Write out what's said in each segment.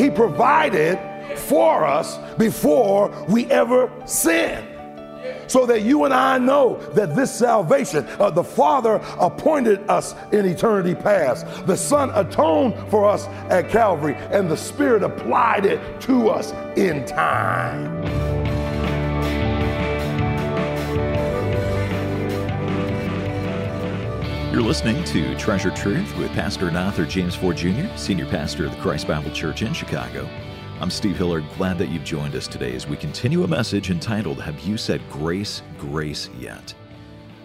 He provided for us before we ever sinned so that you and I know that this salvation, uh, the Father appointed us in eternity past, the Son atoned for us at Calvary, and the Spirit applied it to us in time. You're listening to Treasured Truth with Pastor and author James Ford Jr., Senior Pastor of the Christ Bible Church in Chicago. I'm Steve Hiller. Glad that you've joined us today as we continue a message entitled, Have You Said Grace, Grace Yet?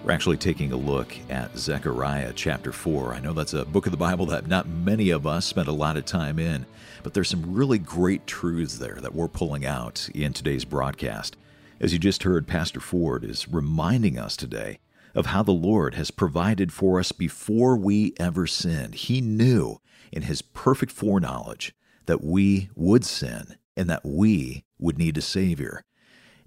We're actually taking a look at Zechariah chapter 4. I know that's a book of the Bible that not many of us spent a lot of time in, but there's some really great truths there that we're pulling out in today's broadcast. As you just heard, Pastor Ford is reminding us today of how the Lord has provided for us before we ever sinned. He knew in His perfect foreknowledge that we would sin and that we would need a Savior.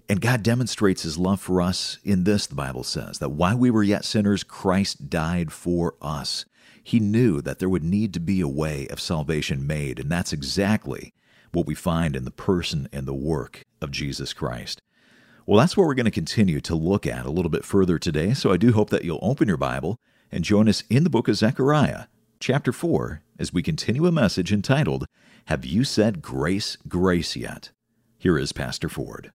And God demonstrates His love for us in this, the Bible says, that while we were yet sinners, Christ died for us. He knew that there would need to be a way of salvation made, and that's exactly what we find in the person and the work of Jesus Christ. Well, that's what we're going to continue to look at a little bit further today, so I do hope that you'll open your Bible and join us in the book of Zechariah, chapter 4, as we continue a message entitled, have you said grace, grace yet? Here is Pastor Ford.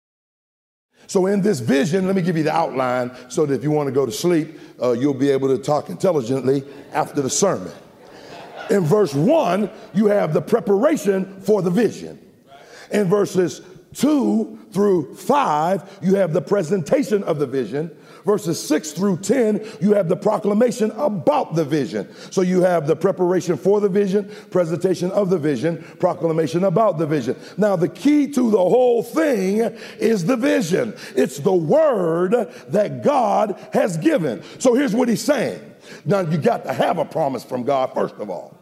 So, in this vision, let me give you the outline so that if you want to go to sleep, uh, you'll be able to talk intelligently after the sermon. In verse 1, you have the preparation for the vision. In verses 2 through 5, you have the presentation of the vision verses 6 through 10, you have the proclamation about the vision. So you have the preparation for the vision, presentation of the vision, proclamation about the vision. Now, the key to the whole thing is the vision, it's the word that God has given. So here's what he's saying. Now, you got to have a promise from God, first of all.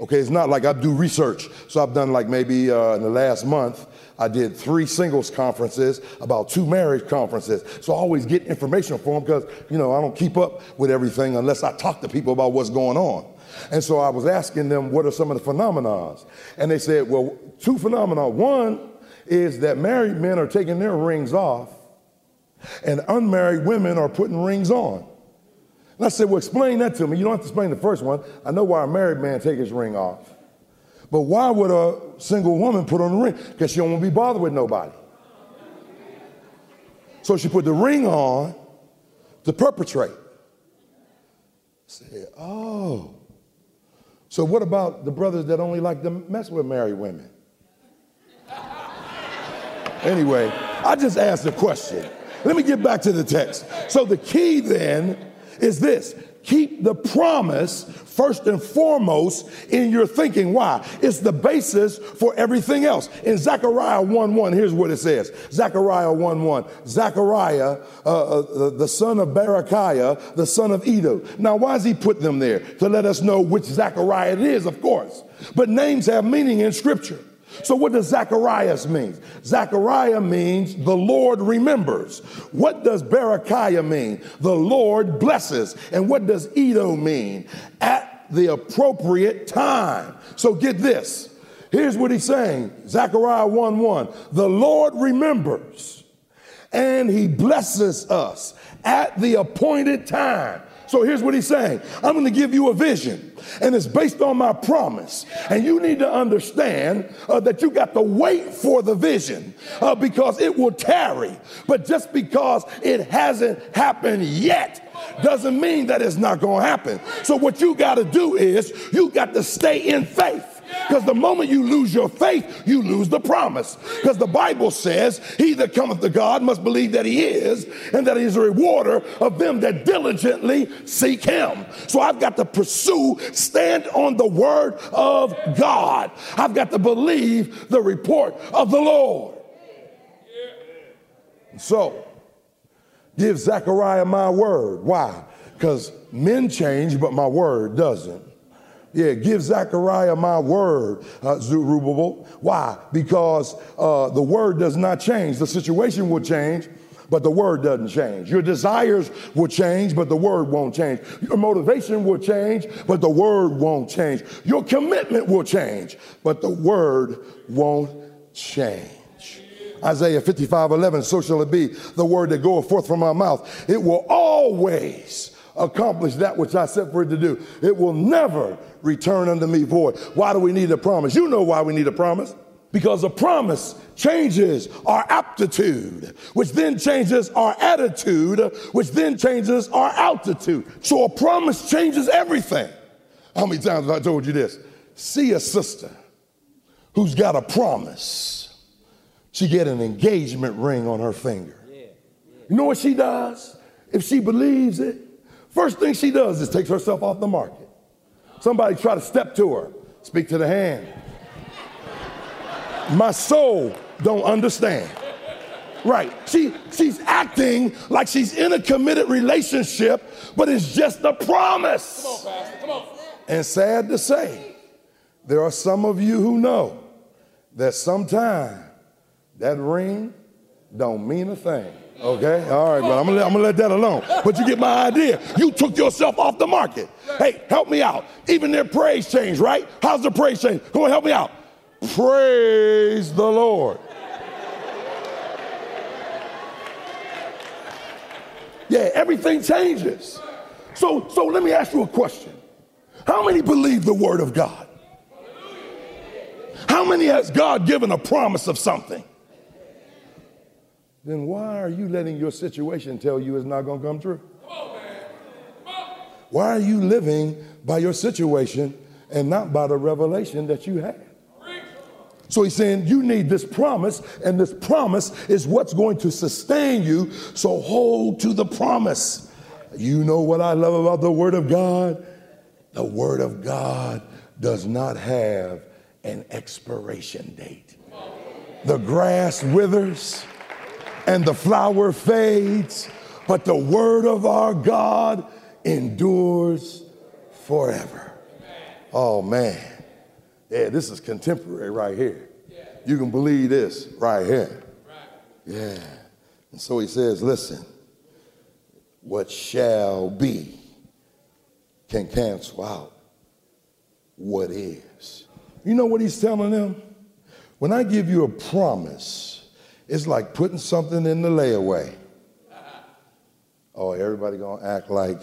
Okay, it's not like I do research. So I've done like maybe uh, in the last month, I did three singles conferences, about two marriage conferences. So I always get information from them because, you know, I don't keep up with everything unless I talk to people about what's going on. And so I was asking them, what are some of the phenomena? And they said, well, two phenomena. One is that married men are taking their rings off and unmarried women are putting rings on. And I said, well, explain that to me. You don't have to explain the first one. I know why a married man take his ring off. But why would a single woman put on a ring? Because she don't want to be bothered with nobody. So she put the ring on to perpetrate. I said, oh. So what about the brothers that only like to mess with married women? anyway, I just asked a question. Let me get back to the text. So the key then is this keep the promise first and foremost in your thinking. Why? It's the basis for everything else. In Zechariah 1 1, here's what it says Zechariah 1 1. Zechariah, uh, uh, the son of Berechiah, the son of Iddo. Now, why does he put them there? To let us know which Zechariah it is, of course. But names have meaning in Scripture. So, what does Zacharias mean? Zechariah means the Lord remembers. What does Berechiah mean? The Lord blesses. And what does Iddo mean? At the appropriate time. So, get this. Here's what he's saying Zechariah 1 1. The Lord remembers and he blesses us at the appointed time. So here's what he's saying I'm going to give you a vision, and it's based on my promise. And you need to understand uh, that you got to wait for the vision uh, because it will tarry. But just because it hasn't happened yet, doesn't mean that it's not going to happen. So, what you got to do is you got to stay in faith. Because the moment you lose your faith, you lose the promise. Because the Bible says, He that cometh to God must believe that He is, and that He is a rewarder of them that diligently seek Him. So I've got to pursue, stand on the word of God. I've got to believe the report of the Lord. So, give Zechariah my word. Why? Because men change, but my word doesn't. Yeah, give Zechariah my word, uh, Zerubbabel. Why? Because uh, the word does not change. The situation will change, but the word doesn't change. Your desires will change, but the word won't change. Your motivation will change, but the word won't change. Your commitment will change, but the word won't change. Isaiah 55 11, so shall it be the word that goeth forth from my mouth. It will always accomplish that which I set for it to do. It will never return unto me void. Why do we need a promise? You know why we need a promise. Because a promise changes our aptitude, which then changes our attitude, which then changes our altitude. So a promise changes everything. How many times have I told you this? See a sister who's got a promise. She get an engagement ring on her finger. You know what she does? If she believes it, first thing she does is takes herself off the market. Somebody try to step to her, speak to the hand my soul don't understand. Right. She she's acting like she's in a committed relationship, but it's just a promise. Come on, Pastor. Come on. And sad to say, there are some of you who know that sometime that ring don't mean a thing. Okay, all right, but I'm gonna, I'm gonna let that alone. But you get my idea. You took yourself off the market. Hey, help me out. Even their praise changed, right? How's the praise change? Come on, help me out. Praise the Lord. Yeah, everything changes. So, so let me ask you a question. How many believe the word of God? How many has God given a promise of something? Then why are you letting your situation tell you it's not going to come true? Why are you living by your situation and not by the revelation that you have? So he's saying you need this promise, and this promise is what's going to sustain you. So hold to the promise. You know what I love about the Word of God? The Word of God does not have an expiration date. The grass withers and the flower fades, but the Word of our God endures forever. Oh, man. Yeah, this is contemporary right here. You can believe this right here. Yeah. And so he says, listen, what shall be can cancel out what is. You know what he's telling them? When I give you a promise, it's like putting something in the layaway. Oh, everybody gonna act like,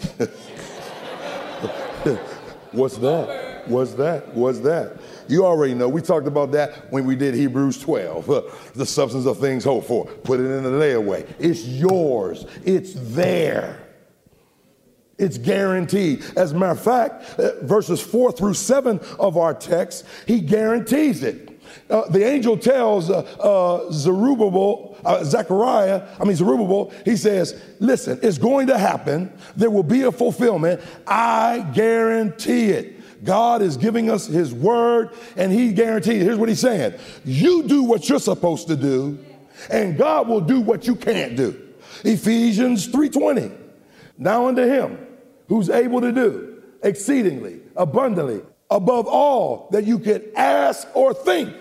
what's that? What's that? What's that? You already know. We talked about that when we did Hebrews 12. Uh, the substance of things hoped for. Put it in the layaway. It's yours. It's there. It's guaranteed. As a matter of fact, uh, verses four through seven of our text, he guarantees it. Uh, the angel tells uh, uh, Zerubbabel, uh, Zechariah, I mean Zerubbabel, he says, listen, it's going to happen. There will be a fulfillment. I guarantee it. God is giving us his word and he guarantees, here's what he's saying. You do what you're supposed to do and God will do what you can't do. Ephesians 3:20. Now unto him who's able to do exceedingly abundantly above all that you could ask or think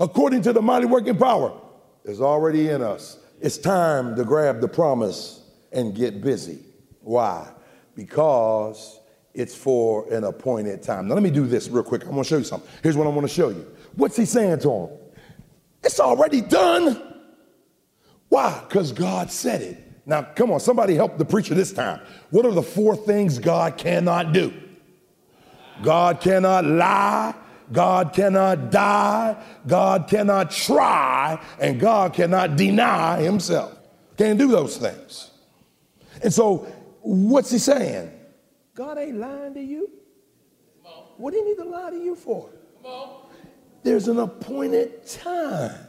according to the mighty working power is already in us. It's time to grab the promise and get busy. Why? Because it's for an appointed time. Now, let me do this real quick. I want to show you something. Here's what I want to show you. What's he saying to him? It's already done. Why? Because God said it. Now, come on, somebody help the preacher this time. What are the four things God cannot do? God cannot lie. God cannot die. God cannot try. And God cannot deny himself. Can't do those things. And so, what's he saying? God ain't lying to you. What do he need to lie to you for? There's an appointed time.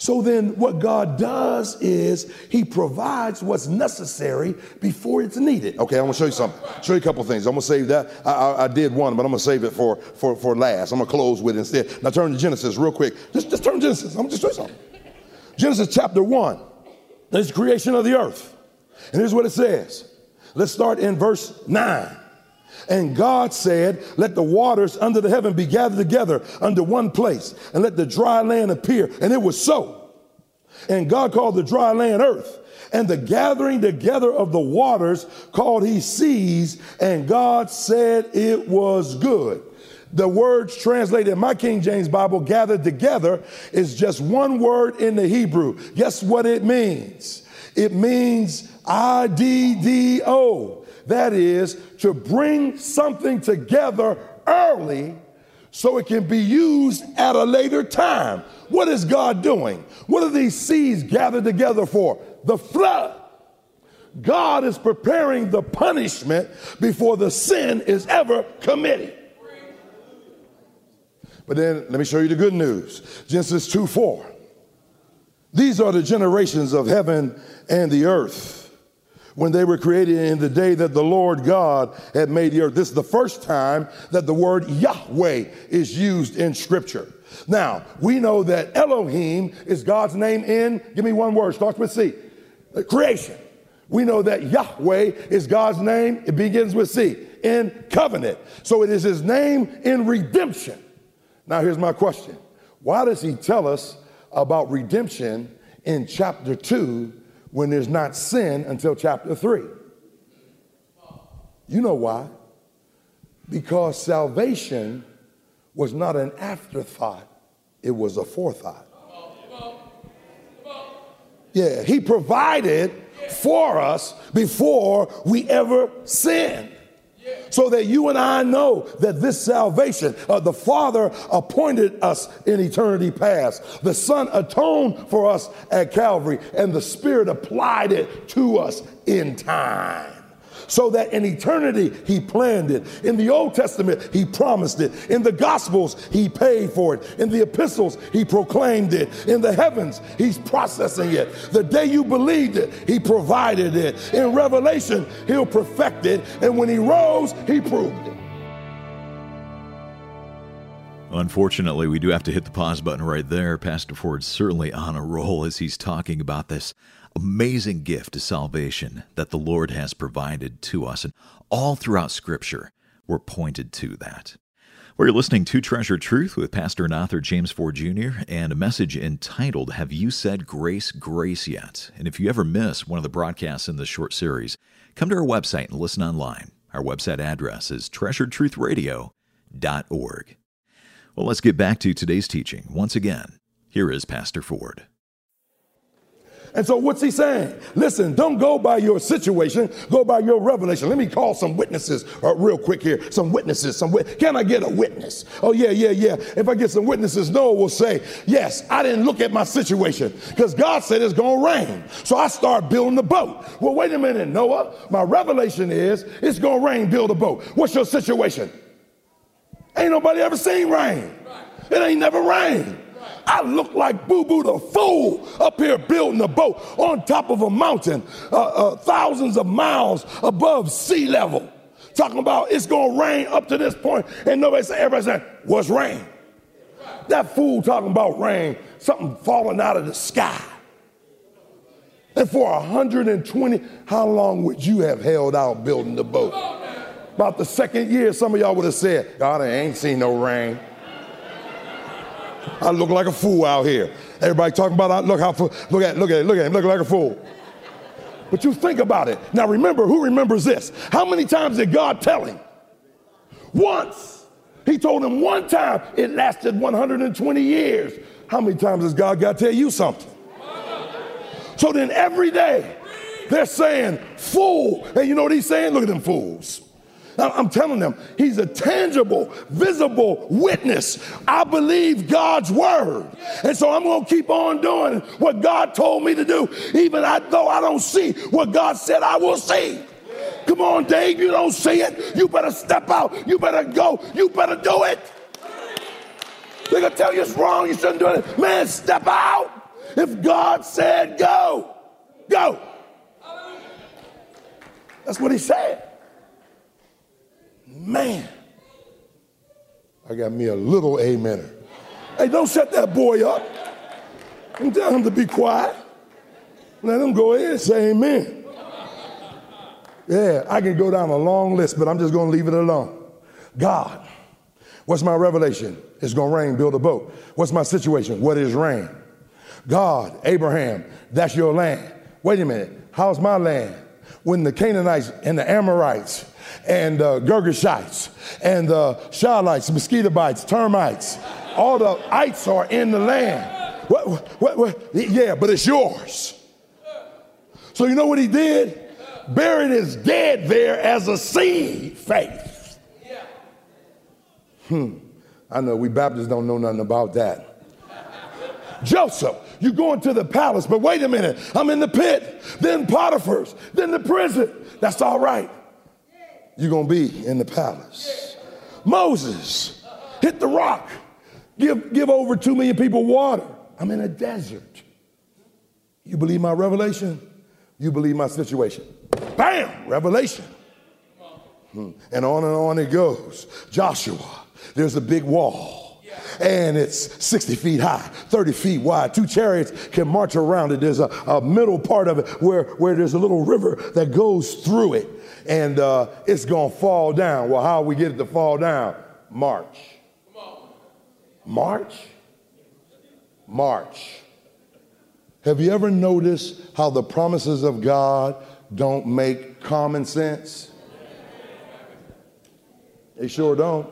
So then, what God does is He provides what's necessary before it's needed. Okay, I'm gonna show you something. Show you a couple things. I'm gonna save that. I, I, I, did one, but I'm gonna save it for, for, for last. I'm gonna close with it instead. Now turn to Genesis real quick. Just, just turn to Genesis. I'm gonna just show you something. Genesis chapter 1. There's creation of the earth. And here's what it says Let's start in verse 9. And God said, Let the waters under the heaven be gathered together under one place, and let the dry land appear. And it was so. And God called the dry land earth, And the gathering together of the waters called he seas, and God said it was good. The words translated in my King James Bible, gathered together, is just one word in the Hebrew. Guess what it means? It means I D D O. That is to bring something together early so it can be used at a later time. What is God doing? What are these seas gathered together for? The flood. God is preparing the punishment before the sin is ever committed. But then let me show you the good news Genesis 2 4. These are the generations of heaven and the earth when they were created in the day that the Lord God had made the earth. This is the first time that the word Yahweh is used in Scripture. Now, we know that Elohim is God's name in, give me one word, starts with C, creation. We know that Yahweh is God's name, it begins with C, in covenant. So it is his name in redemption. Now, here's my question Why does he tell us about redemption in chapter 2 when there's not sin until chapter 3. You know why? Because salvation was not an afterthought, it was a forethought. Yeah, he provided for us before we ever sinned so that you and I know that this salvation, uh, the Father appointed us in eternity past. The Son atoned for us at Calvary, and the Spirit applied it to us in time so that in eternity he planned it. In the Old Testament, he promised it. In the Gospels, he paid for it. In the epistles, he proclaimed it. In the heavens, he's processing it. The day you believed it, he provided it. In Revelation, he'll perfect it. And when he rose, he proved it. Unfortunately, we do have to hit the pause button right there. Pastor Ford's certainly on a roll as he's talking about this amazing gift of salvation that the Lord has provided to us. And all throughout Scripture, we're pointed to that. We're listening to Treasured Truth with Pastor and author James Ford Jr. and a message entitled, Have You Said Grace, Grace Yet? And if you ever miss one of the broadcasts in this short series, come to our website and listen online. Our website address is treasuredtruthradio.org. Well, let's get back to today's teaching. Once again, here is Pastor Ford. And so, what's he saying? Listen, don't go by your situation, go by your revelation. Let me call some witnesses uh, real quick here. Some witnesses. Some wit- Can I get a witness? Oh, yeah, yeah, yeah. If I get some witnesses, Noah will say, Yes, I didn't look at my situation because God said it's going to rain. So I start building the boat. Well, wait a minute, Noah. My revelation is it's going to rain, build a boat. What's your situation? Ain't nobody ever seen rain. It ain't never rained. I look like Boo Boo the fool up here building a boat on top of a mountain, uh, uh, thousands of miles above sea level. Talking about it's gonna rain up to this point, and nobody say, everybody saying, "What's rain?" That fool talking about rain, something falling out of the sky. And for 120, how long would you have held out building the boat? About the second year, some of y'all would have said, God, I ain't seen no rain. I look like a fool out here. Everybody talking about, I look how, look at, look at, look at him, look like a fool. But you think about it. Now remember, who remembers this? How many times did God tell him? Once. He told him one time. It lasted 120 years. How many times has God got to tell you something? So then every day they're saying, fool. And you know what he's saying? Look at them fools. I'm telling them, he's a tangible, visible witness. I believe God's word. And so I'm going to keep on doing what God told me to do, even though I don't see what God said I will see. Come on, Dave, you don't see it. You better step out. You better go. You better do it. They're going to tell you it's wrong. You shouldn't do it. Man, step out. If God said go, go. That's what he said. Man, I got me a little amener. Hey, don't shut that boy up. And tell him to be quiet. Let him go ahead and say amen. Yeah, I can go down a long list, but I'm just going to leave it alone. God, what's my revelation? It's going to rain, build a boat. What's my situation? What is rain? God, Abraham, that's your land. Wait a minute. How's my land? When the Canaanites and the Amorites and uh, Girgashites and the Shalites, mosquito bites, termites, all the ites are in the land. What, what, what? Yeah, but it's yours. So you know what he did? Buried his dead there as a seed faith. Hmm. I know we Baptists don't know nothing about that. Joseph, you going to the palace, but wait a minute, I'm in the pit, then Potiphar's, then the prison. That's all right. You're going to be in the palace. Moses, hit the rock, give, give over two million people water. I'm in a desert. You believe my revelation? You believe my situation. Bam! Revelation. Hmm. And on and on it goes. Joshua, there's a big wall and it's 60 feet high, 30 feet wide. Two chariots can march around it. There's a, a middle part of it where, where there's a little river that goes through it, and uh, it's going to fall down. Well, how we get it to fall down? March. March? March. Have you ever noticed how the promises of God don't make common sense? They sure don't.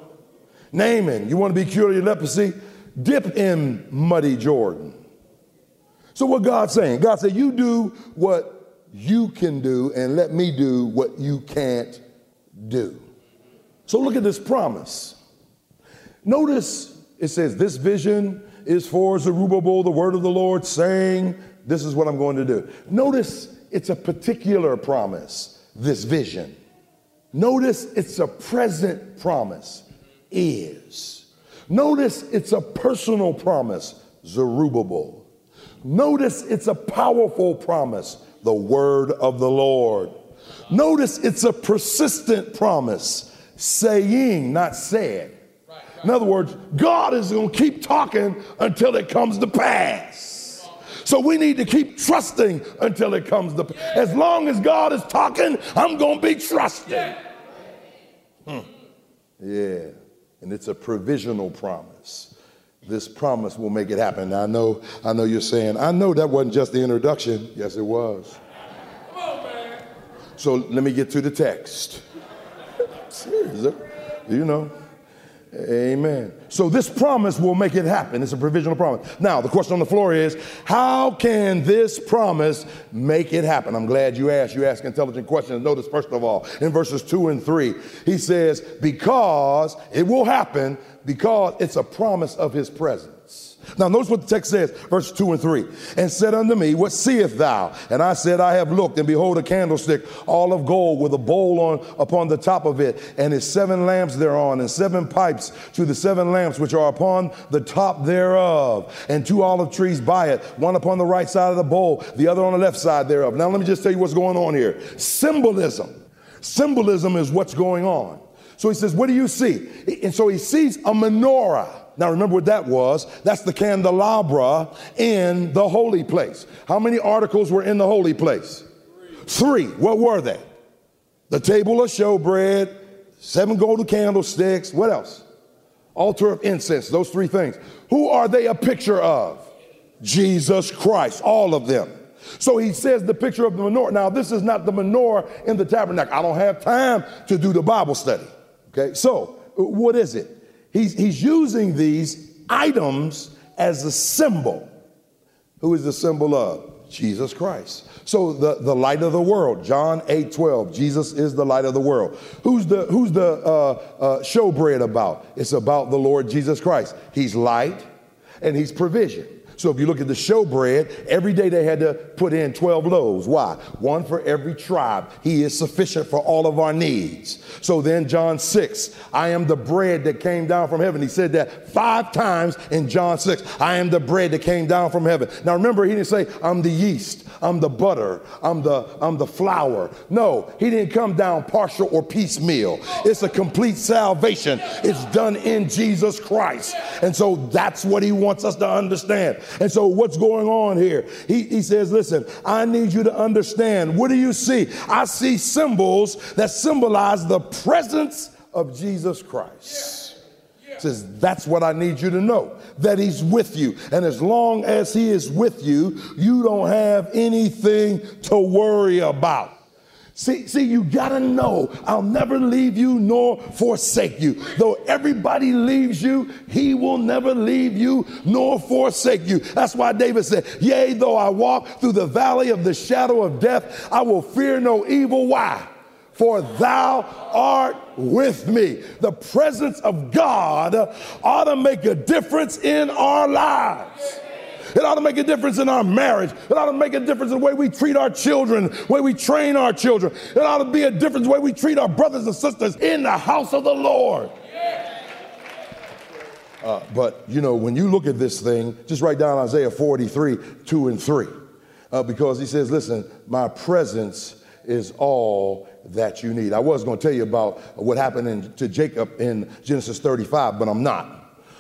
Naaman, you want to be cured of your leprosy? Dip in muddy Jordan. So what God's saying? God said, you do what you can do and let me do what you can't do. So look at this promise. Notice it says, this vision is for Zerubbabel, the word of the Lord, saying, this is what I'm going to do. Notice it's a particular promise, this vision. Notice it's a present promise is. Notice it's a personal promise, Zerubbabel. Notice it's a powerful promise, the word of the Lord. Notice it's a persistent promise, saying, not said. In other words, God is going to keep talking until it comes to pass. So we need to keep trusting until it comes to pass. As long as God is talking, I'm going to be trusting. Hmm. Yeah and it's a provisional promise. This promise will make it happen. Now, I know, I know you're saying, I know that wasn't just the introduction. Yes, it was. So let me get to the text. Serious, you know. Amen. So this promise will make it happen. It's a provisional promise. Now, the question on the floor is how can this promise make it happen? I'm glad you asked. You ask intelligent questions. Notice, first of all, in verses two and three, he says, because it will happen, because it's a promise of his presence. Now, notice what the text says, verse 2 and 3. And said unto me, What seest thou? And I said, I have looked, and behold, a candlestick, all of gold, with a bowl on upon the top of it, and its seven lamps thereon, and seven pipes to the seven lamps which are upon the top thereof, and two olive trees by it, one upon the right side of the bowl, the other on the left side thereof. Now, let me just tell you what's going on here. Symbolism. Symbolism is what's going on. So he says, What do you see? And so he sees a menorah. Now, remember what that was? That's the candelabra in the holy place. How many articles were in the holy place? Three. Three. What were they? The table of showbread, seven golden candlesticks. What else? Altar of incense. Those three things. Who are they a picture of? Jesus Christ. All of them. So he says the picture of the menorah. Now, this is not the menorah in the tabernacle. I don't have time to do the Bible study. Okay, so what is it? He's, he's using these items as a symbol. Who is the symbol of? Jesus Christ. So the, the light of the world, John 8, 12, Jesus is the light of the world. Who's the, who's the uh, uh, showbread about? It's about the Lord Jesus Christ. He's light and he's provision. So if you look at the showbread, every day they had to put in 12 loaves. Why? One for every tribe. He is sufficient for all of our needs. So then, John 6, I am the bread that came down from heaven. He said that five times in John 6. I am the bread that came down from heaven. Now remember, he didn't say, I'm the yeast, I'm the butter, I'm the, I'm the flour. No, he didn't come down partial or piecemeal. It's a complete salvation. It's done in Jesus Christ. And so that's what he wants us to understand. And so, what's going on here? He, he says, Listen, I need you to understand. What do you see? I see symbols that symbolize the presence of Jesus Christ. Yeah. Says, That's what I need you to know, that He's with you. And as long as He is with you, you don't have anything to worry about. See, see, you gotta know I'll never leave you nor forsake you. Though everybody leaves you, he will never leave you nor forsake you. That's why David said, Yea, though I walk through the valley of the shadow of death, I will fear no evil. Why? For thou art with me. The presence of God ought to make a difference in our lives. It ought to make a difference in our marriage. It ought to make a difference in the way we treat our children, the way we train our children. It ought to be a difference the way we treat our brothers and sisters in the house of the Lord. Uh, but, you know, when you look at this thing, just write down Isaiah 43, 2 and 3. Uh, because he says, listen, my presence is all that you need. I was going to tell you about what happened in, to Jacob in Genesis 35, but I'm not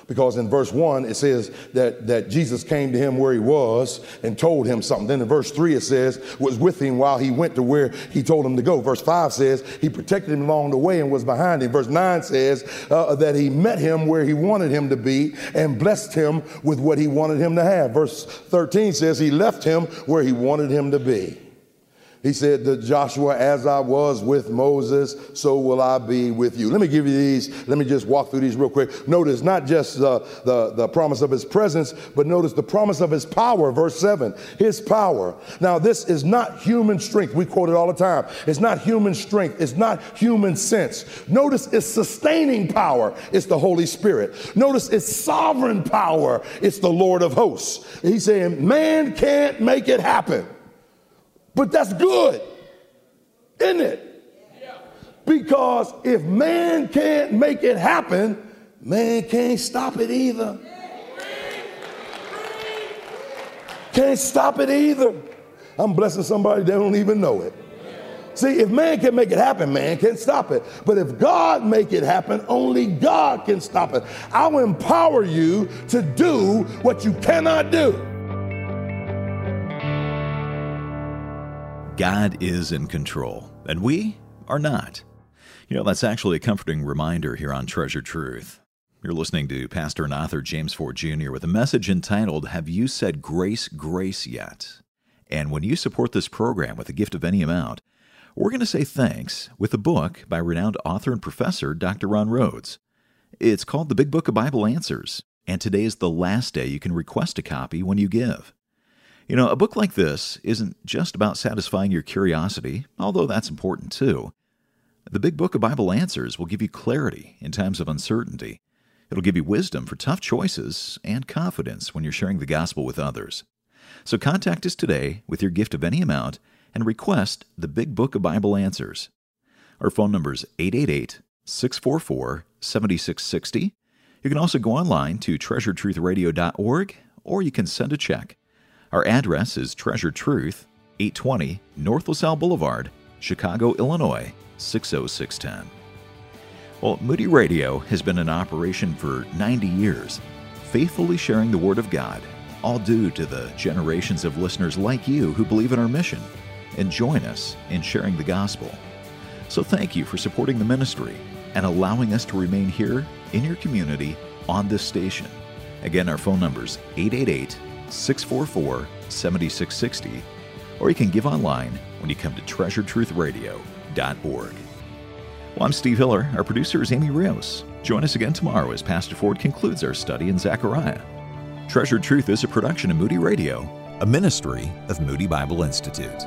because in verse 1 it says that, that Jesus came to him where he was and told him something. Then in verse 3 it says, was with him while he went to where he told him to go. Verse 5 says, he protected him along the way and was behind him. Verse 9 says uh, that he met him where he wanted him to be and blessed him with what he wanted him to have. Verse 13 says, he left him where he wanted him to be. He said to Joshua, As I was with Moses, so will I be with you. Let me give you these. Let me just walk through these real quick. Notice not just the, the, the promise of his presence, but notice the promise of his power. Verse 7 His power. Now, this is not human strength. We quote it all the time. It's not human strength, it's not human sense. Notice it's sustaining power, it's the Holy Spirit. Notice it's sovereign power, it's the Lord of hosts. He's saying, Man can't make it happen. But that's good, isn't it? Because if man can't make it happen, man can't stop it either. Can't stop it either. I'm blessing somebody that don't even know it. See, if man can make it happen, man can't stop it. But if God make it happen, only God can stop it. I'll empower you to do what you cannot do. God is in control, and we are not. You know, that's actually a comforting reminder here on Treasured Truth. You're listening to Pastor and author James Ford Jr. with a message entitled, Have You Said Grace, Grace Yet? And when you support this program with a gift of any amount, we're going to say thanks with a book by renowned author and professor Dr. Ron Rhodes. It's called The Big Book of Bible Answers, and today is the last day you can request a copy when you give. You know, a book like this isn't just about satisfying your curiosity, although that's important too. The Big Book of Bible Answers will give you clarity in times of uncertainty. It'll give you wisdom for tough choices and confidence when you're sharing the gospel with others. So contact us today with your gift of any amount and request the Big Book of Bible Answers. Our phone number is 888 644 7660. You can also go online to treasuretruthradio.org or you can send a check our address is Treasured Truth, 820 North LaSalle Boulevard, Chicago, Illinois, 60610. Well, Moody Radio has been in operation for 90 years, faithfully sharing the Word of God, all due to the generations of listeners like you who believe in our mission and join us in sharing the gospel. So thank you for supporting the ministry and allowing us to remain here in your community on this station. Again, our phone number is 888 644 7660, or you can give online when you come to treasuretruthradio.org. Well, I'm Steve Hiller. Our producer is Amy Rios. Join us again tomorrow as Pastor Ford concludes our study in Zechariah. Treasured Truth is a production of Moody Radio, a ministry of Moody Bible Institute.